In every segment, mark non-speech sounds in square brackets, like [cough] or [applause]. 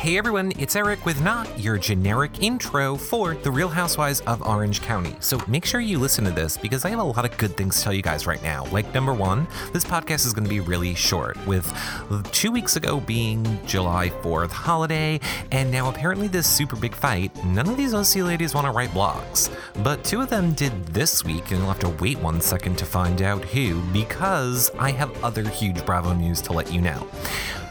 Hey everyone, it's Eric with not your generic intro for The Real Housewives of Orange County. So make sure you listen to this because I have a lot of good things to tell you guys right now. Like, number one, this podcast is going to be really short, with two weeks ago being July 4th holiday, and now apparently this super big fight. None of these OC ladies want to write blogs, but two of them did this week, and you'll have to wait one second to find out who because I have other huge Bravo news to let you know.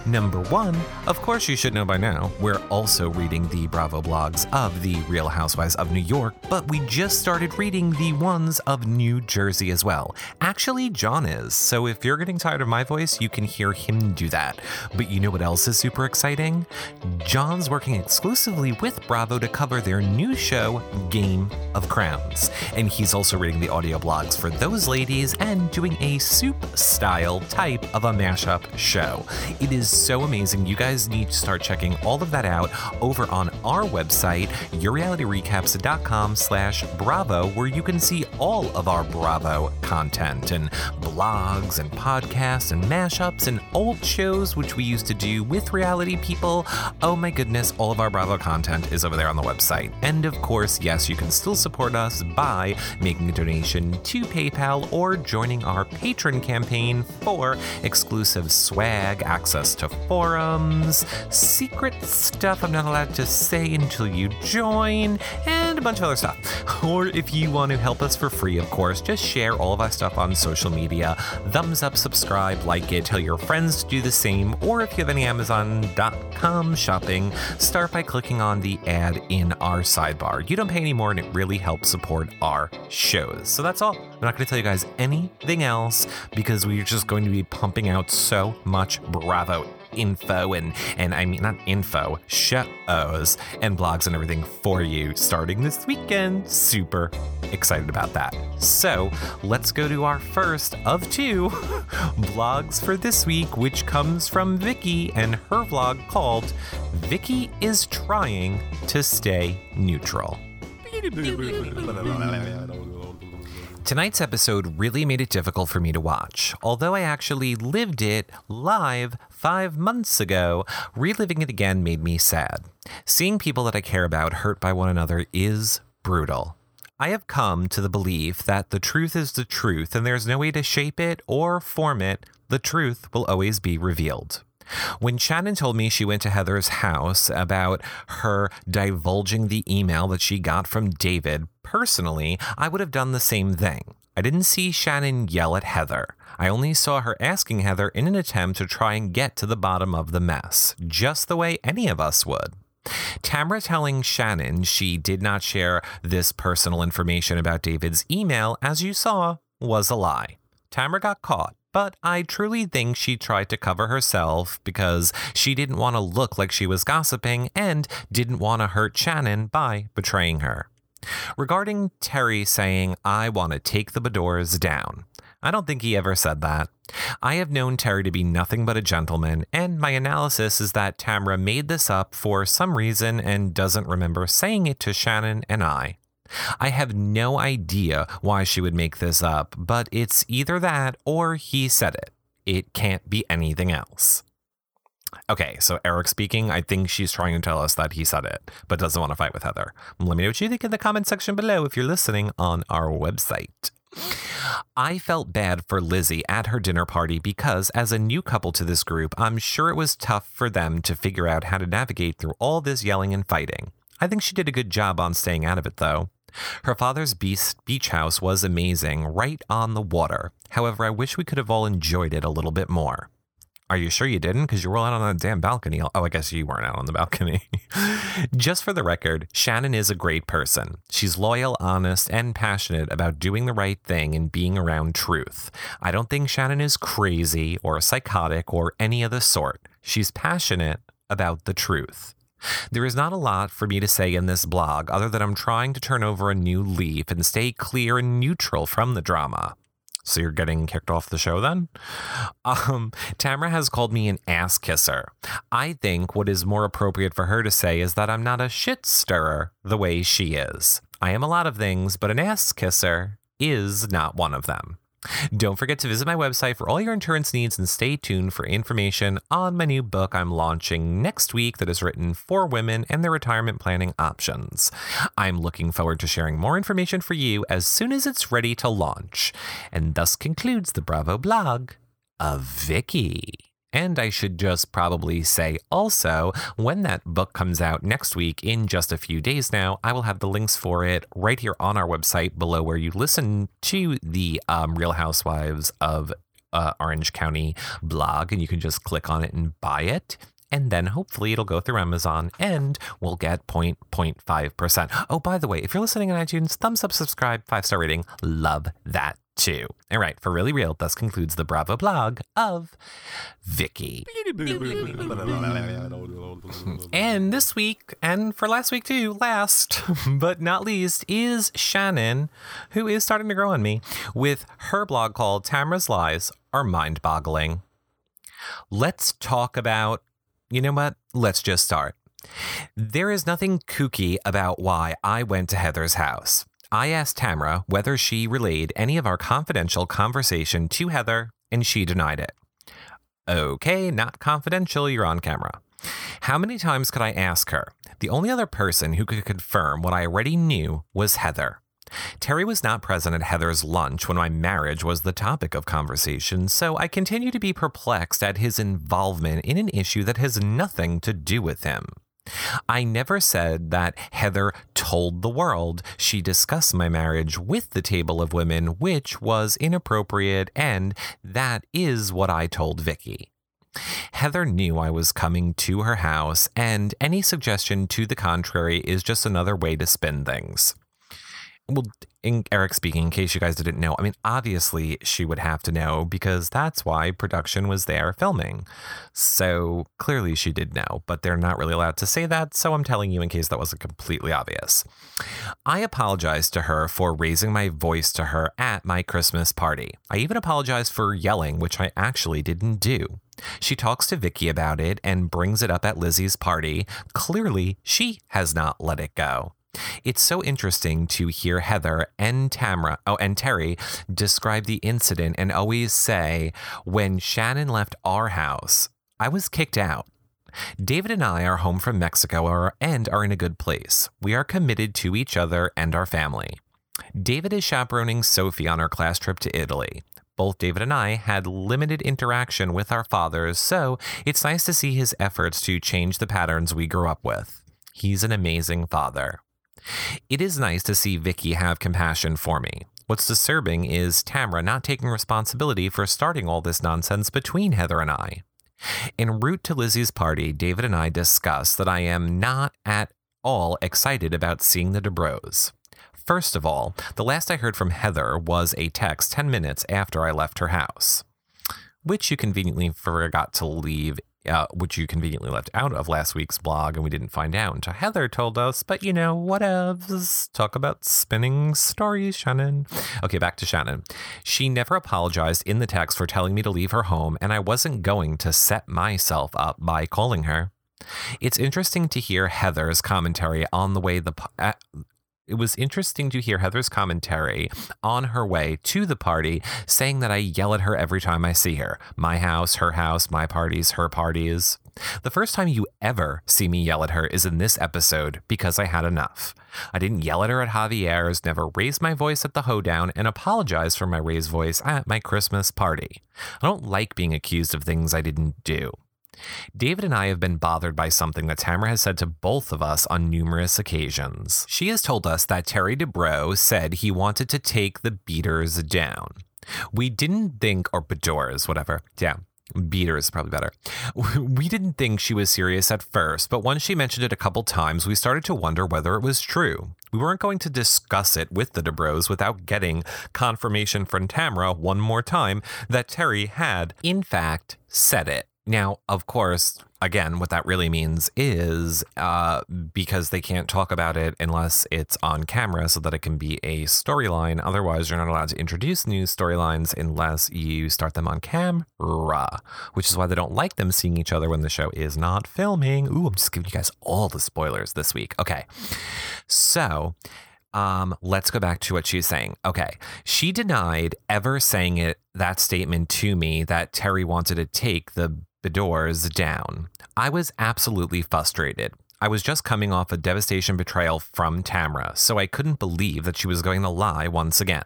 Number one, of course, you should know by now, we're also reading the Bravo blogs of the Real Housewives of New York, but we just started reading the ones of New Jersey as well. Actually, John is, so if you're getting tired of my voice, you can hear him do that. But you know what else is super exciting? John's working exclusively with Bravo to cover their new show, Game of Crowns. And he's also reading the audio blogs for those ladies and doing a soup style type of a mashup show. It is so amazing. You guys need to start checking all of that out over on our website, yourrealityrecaps.com slash bravo, where you can see all of our Bravo content and blogs and podcasts and mashups and old shows, which we used to do with reality people. Oh my goodness, all of our Bravo content is over there on the website. And of course, yes, you can still support us by making a donation to PayPal or joining our Patreon campaign for exclusive swag, access to forums, secret stuff I'm not allowed to say until you join, and a bunch of other stuff. [laughs] Or if you want to help us for free, of course, just share all of our stuff on social media. Thumbs up, subscribe, like it, tell your friends to do the same, or if you have any Amazon.com shopping, start by clicking on the ad in our sidebar. You don't pay any more, and it really helps support our shows. So that's all. I'm not going to tell you guys anything else because we're just going to be pumping out so much Bravo info and and I mean not info, shows and blogs and everything for you starting this weekend. Super excited about that. So let's go to our first of two [laughs] blogs for this week, which comes from Vicki and her vlog called Vicki is trying to stay neutral. [laughs] Tonight's episode really made it difficult for me to watch. Although I actually lived it live five months ago, reliving it again made me sad. Seeing people that I care about hurt by one another is brutal. I have come to the belief that the truth is the truth and there's no way to shape it or form it. The truth will always be revealed. When Shannon told me she went to Heather's house about her divulging the email that she got from David, personally, I would have done the same thing. I didn't see Shannon yell at Heather. I only saw her asking Heather in an attempt to try and get to the bottom of the mess, just the way any of us would. Tamra telling Shannon she did not share this personal information about David's email, as you saw, was a lie. Tamra got caught, but I truly think she tried to cover herself because she didn't want to look like she was gossiping and didn't want to hurt Shannon by betraying her. Regarding Terry saying, I want to take the Beadors down, I don't think he ever said that. I have known Terry to be nothing but a gentleman, and my analysis is that Tamra made this up for some reason and doesn't remember saying it to Shannon and I. I have no idea why she would make this up, but it's either that or he said it. It can't be anything else. Okay, so Eric speaking, I think she's trying to tell us that he said it, but doesn't want to fight with Heather. Let me know what you think in the comment section below if you're listening on our website. I felt bad for Lizzie at her dinner party because, as a new couple to this group, I'm sure it was tough for them to figure out how to navigate through all this yelling and fighting. I think she did a good job on staying out of it, though. Her father's beach house was amazing, right on the water. However, I wish we could have all enjoyed it a little bit more. Are you sure you didn't? Because you were out on that damn balcony. Oh, I guess you weren't out on the balcony. [laughs] Just for the record, Shannon is a great person. She's loyal, honest, and passionate about doing the right thing and being around truth. I don't think Shannon is crazy or psychotic or any of the sort. She's passionate about the truth. There is not a lot for me to say in this blog other than I'm trying to turn over a new leaf and stay clear and neutral from the drama. So you're getting kicked off the show then? Um, Tamra has called me an ass kisser. I think what is more appropriate for her to say is that I'm not a shit stirrer the way she is. I am a lot of things, but an ass kisser is not one of them. Don't forget to visit my website for all your insurance needs and stay tuned for information on my new book I'm launching next week that is written for women and their retirement planning options. I'm looking forward to sharing more information for you as soon as it's ready to launch. And thus concludes the Bravo blog of Vicki. And I should just probably say also, when that book comes out next week in just a few days now, I will have the links for it right here on our website below where you listen to the um, Real Housewives of uh, Orange County blog, and you can just click on it and buy it. And then hopefully it'll go through Amazon and we'll get 0.5%. Oh, by the way, if you're listening on iTunes, thumbs up, subscribe, five star rating. Love that too. All right, for really real, thus concludes the Bravo blog of Vicki. and this week, and for last week too, last [laughs] but not least, is Shannon, who is starting to grow on me with her blog called Tamra's Lies Are Mind Boggling. Let's talk about, you know what? Let's just start. There is nothing kooky about why I went to Heather's house. I asked Tamra whether she relayed any of our confidential conversation to Heather, and she denied it. Okay, not confidential, you're on camera. How many times could I ask her? The only other person who could confirm what I already knew was Heather. Terry was not present at Heather's lunch when my marriage was the topic of conversation, so I continue to be perplexed at his involvement in an issue that has nothing to do with him. I never said that Heather told the world she discussed my marriage with the table of women, which was inappropriate, and that is what I told Vicki. Heather knew I was coming to her house, and any suggestion to the contrary is just another way to spin things well, in Eric speaking, in case you guys didn't know, I mean, obviously she would have to know because that's why production was there filming. So clearly she did know, but they're not really allowed to say that. So I'm telling you in case that wasn't completely obvious. I apologized to her for raising my voice to her at my Christmas party. I even apologized for yelling, which I actually didn't do. She talks to Vicki about it and brings it up at Lizzie's party. Clearly, she has not let it go. It's so interesting to hear Heather and Tamra, oh, and Terry describe the incident and always say, when Shannon left our house, I was kicked out. David and I are home from Mexico and are in a good place. We are committed to each other and our family. David is chaperoning Sophie on our class trip to Italy. Both David and I had limited interaction with our fathers, so it's nice to see his efforts to change the patterns we grew up with. He's an amazing father. It is nice to see Vicki have compassion for me. What's disturbing is Tamra not taking responsibility for starting all this nonsense between Heather and I. En route to Lizzie's party, David and I discuss that I am not at all excited about seeing the Dubrows. First of all, the last I heard from Heather was a text 10 minutes after I left her house, which you conveniently forgot to leave uh, which you conveniently left out of last week's blog and we didn't find out until Heather told us. But you know, whatevs. Talk about spinning stories, Shannon. Okay, back to Shannon. She never apologized in the text for telling me to leave her home, and I wasn't going to set myself up by calling her. It's interesting to hear Heather's commentary on the way the uh, it was interesting to hear Heather's commentary on her way to the party, saying that I yell at her every time I see her. My house, her house, my parties, her parties. The first time you ever see me yell at her is in this episode because I had enough. I didn't yell at her at Javier's, never raised my voice at the hoedown, and apologized for my raised voice at my Christmas party. I don't like being accused of things I didn't do. David and I have been bothered by something that Tamra has said to both of us on numerous occasions. She has told us that Terry Dubrow said he wanted to take the beaters down. We didn't think, or Beadors, whatever. Yeah. Beater is probably better. [laughs] We didn't think she was serious at first, but once she mentioned it a couple times, we started to wonder whether it was true. We weren't going to discuss it with the Dubrows without getting confirmation from Tamra one more time that Terry had, in fact, said it. Now, of course, again, what that really means is uh, because they can't talk about it unless it's on camera so that it can be a storyline. Otherwise, you're not allowed to introduce new storylines unless you start them on camera, which is why they don't like them seeing each other when the show is not filming. Ooh, I'm just giving you guys all the spoilers this week. Okay. So, Um, let's go back to what she's saying. Okay. She denied ever saying it that statement to me that Terry wanted to take the Beadors down. I was absolutely frustrated. I was just coming off a devastation betrayal from Tamra, so I couldn't believe that she was going to lie once again.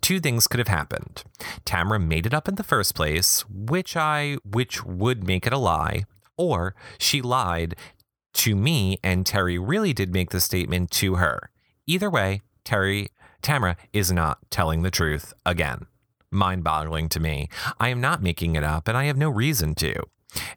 Two things could have happened. Tamra made it up in the first place, which I which would make it a lie, or she lied to me and Terry really did make the statement to her. Either way, Terry Tamra is not telling the truth again. Mind boggling to me. I am not making it up and I have no reason to.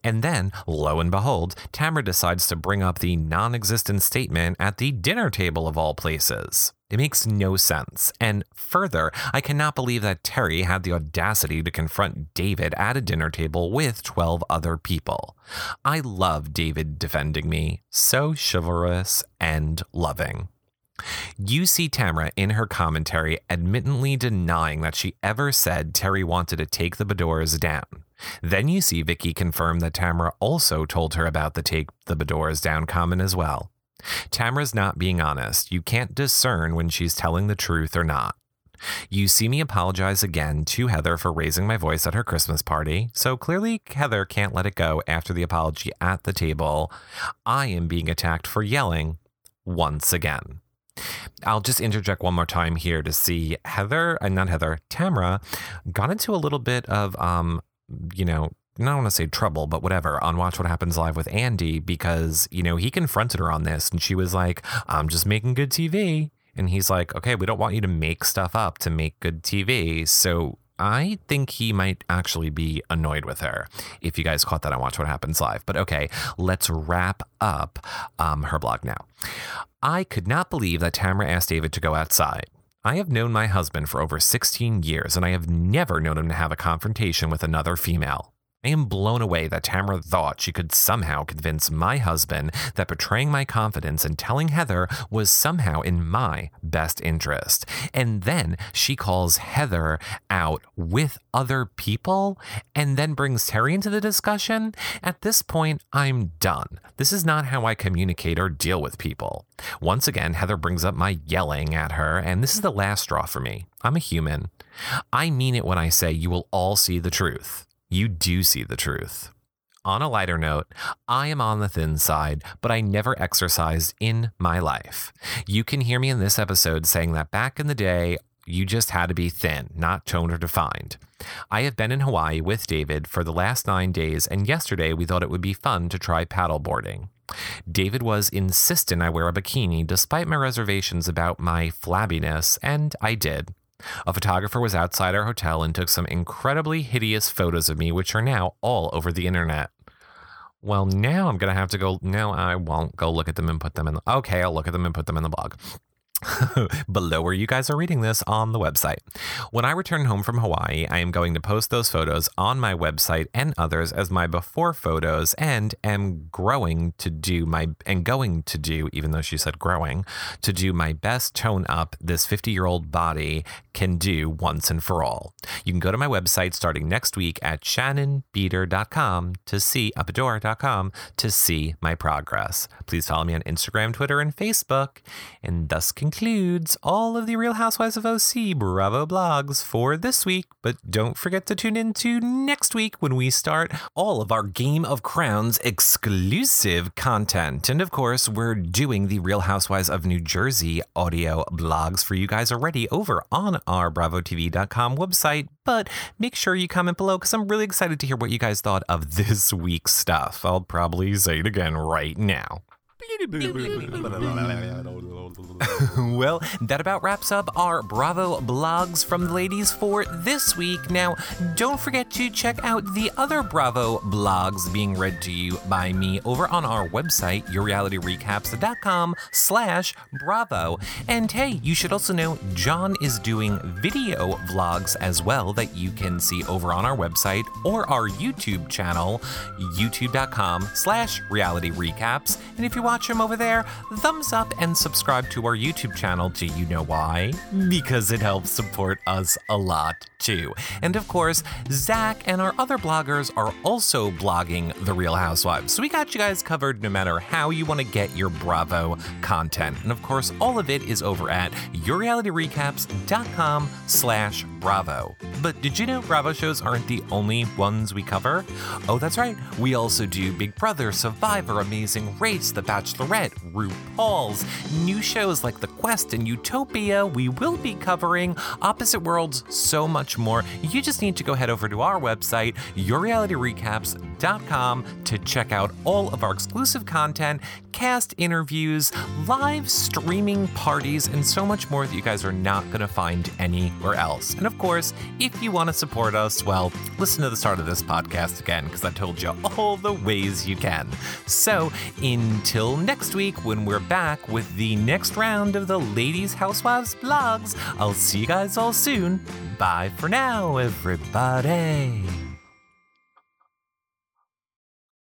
And then, lo and behold, Tamra decides to bring up the non existent statement at the dinner table of all places. It makes no sense. And further, I cannot believe that Terry had the audacity to confront David at a dinner table with 12 other people. I love David defending me. So chivalrous and loving. You see Tamra in her commentary admittedly denying that she ever said Terry wanted to take the Beadors down. Then you see Vicki confirm that Tamra also told her about the take the Beadors down comment as well. Tamra's not being honest. You can't discern when she's telling the truth or not. You see me apologize again to Heather for raising my voice at her Christmas party, so clearly Heather can't let it go after the apology at the table. I am being attacked for yelling once again. I'll just interject one more time here to see Heather, and uh, not Heather, Tamra got into a little bit of, um, you know, I don't want to say trouble, but whatever, on Watch What Happens Live with Andy because, you know, he confronted her on this and she was like, I'm just making good TV. And he's like, okay, we don't want you to make stuff up to make good TV. So I think he might actually be annoyed with her if you guys caught that on Watch What Happens Live. But okay, let's wrap up um, her blog now. I could not believe that Tamra asked David to go outside. I have known my husband for over 16 years, and I have never known him to have a confrontation with another female. I am blown away that Tamra thought she could somehow convince my husband that betraying my confidence and telling Heather was somehow in my best interest. And then she calls Heather out with other people and then brings Terry into the discussion. At this point, I'm done. This is not how I communicate or deal with people. Once again, Heather brings up my yelling at her, and this is the last straw for me. I'm a human. I mean it when I say you will all see the truth you do see the truth. On a lighter note, I am on the thin side, but I never exercised in my life. You can hear me in this episode saying that back in the day, you just had to be thin, not toned or defined. I have been in Hawaii with David for the last nine days, and yesterday we thought it would be fun to try paddleboarding. David was insistent I wear a bikini despite my reservations about my flabbiness, and I did. A photographer was outside our hotel and took some incredibly hideous photos of me, which are now all over the internet. Well, now I'm going to have to go. No, I won't go look at them and put them in. The, okay, I'll look at them and put them in the blog. [laughs] below where you guys are reading this on the website. When I return home from Hawaii, I am going to post those photos on my website and others as my before photos and am growing to do my and going to do even though she said growing to do my best tone up this 50-year-old body can do once and for all. You can go to my website starting next week at shannonbeater.com to see upador.com to see my progress. Please follow me on Instagram, Twitter, and Facebook. And thus concludes concludes all of the Real Housewives of OC Bravo blogs for this week. But don't forget to tune in to next week when we start all of our Game of Crowns exclusive content. And of course, we're doing the Real Housewives of New Jersey audio blogs for you guys already over on our BravoTV.com website. But make sure you comment below because I'm really excited to hear what you guys thought of this week's stuff. I'll probably say it again right now. [laughs] well, that about wraps up our Bravo blogs from the ladies for this week. Now, don't forget to check out the other Bravo blogs being read to you by me over on our website, yourrealityrecaps.com slash Bravo. And hey, you should also know John is doing video vlogs as well that you can see over on our website or our YouTube channel, youtube.com slash reality recaps. And if you watch from over there, thumbs up and subscribe to our YouTube channel. Do you know why? Hmm. Because it helps support us a lot too. And of course, Zach and our other bloggers are also blogging The Real Housewives. So we got you guys covered no matter how you want to get your Bravo content. And of course, all of it is over at yourrealityrecaps.com slash Bravo. But did you know Bravo shows aren't the only ones we cover? Oh, that's right. We also do Big Brother, Survivor, Amazing Race, The Bachelorette, RuPaul's, new shows like The Quest and Utopia. We will be covering Opposite Worlds, so much more. You just need to go head over to our website, yourrealityrecaps.com, to check out all of our exclusive content, cast interviews, live streaming parties, and so much more that you guys are not going to find anywhere else. And of course, if you want to support us, well, listen to the start of this podcast again, because I told you all the ways you can. So until next week, when we're back with the next round of the Ladies Housewives vlogs, I'll see you guys all soon. Bye for now, everybody.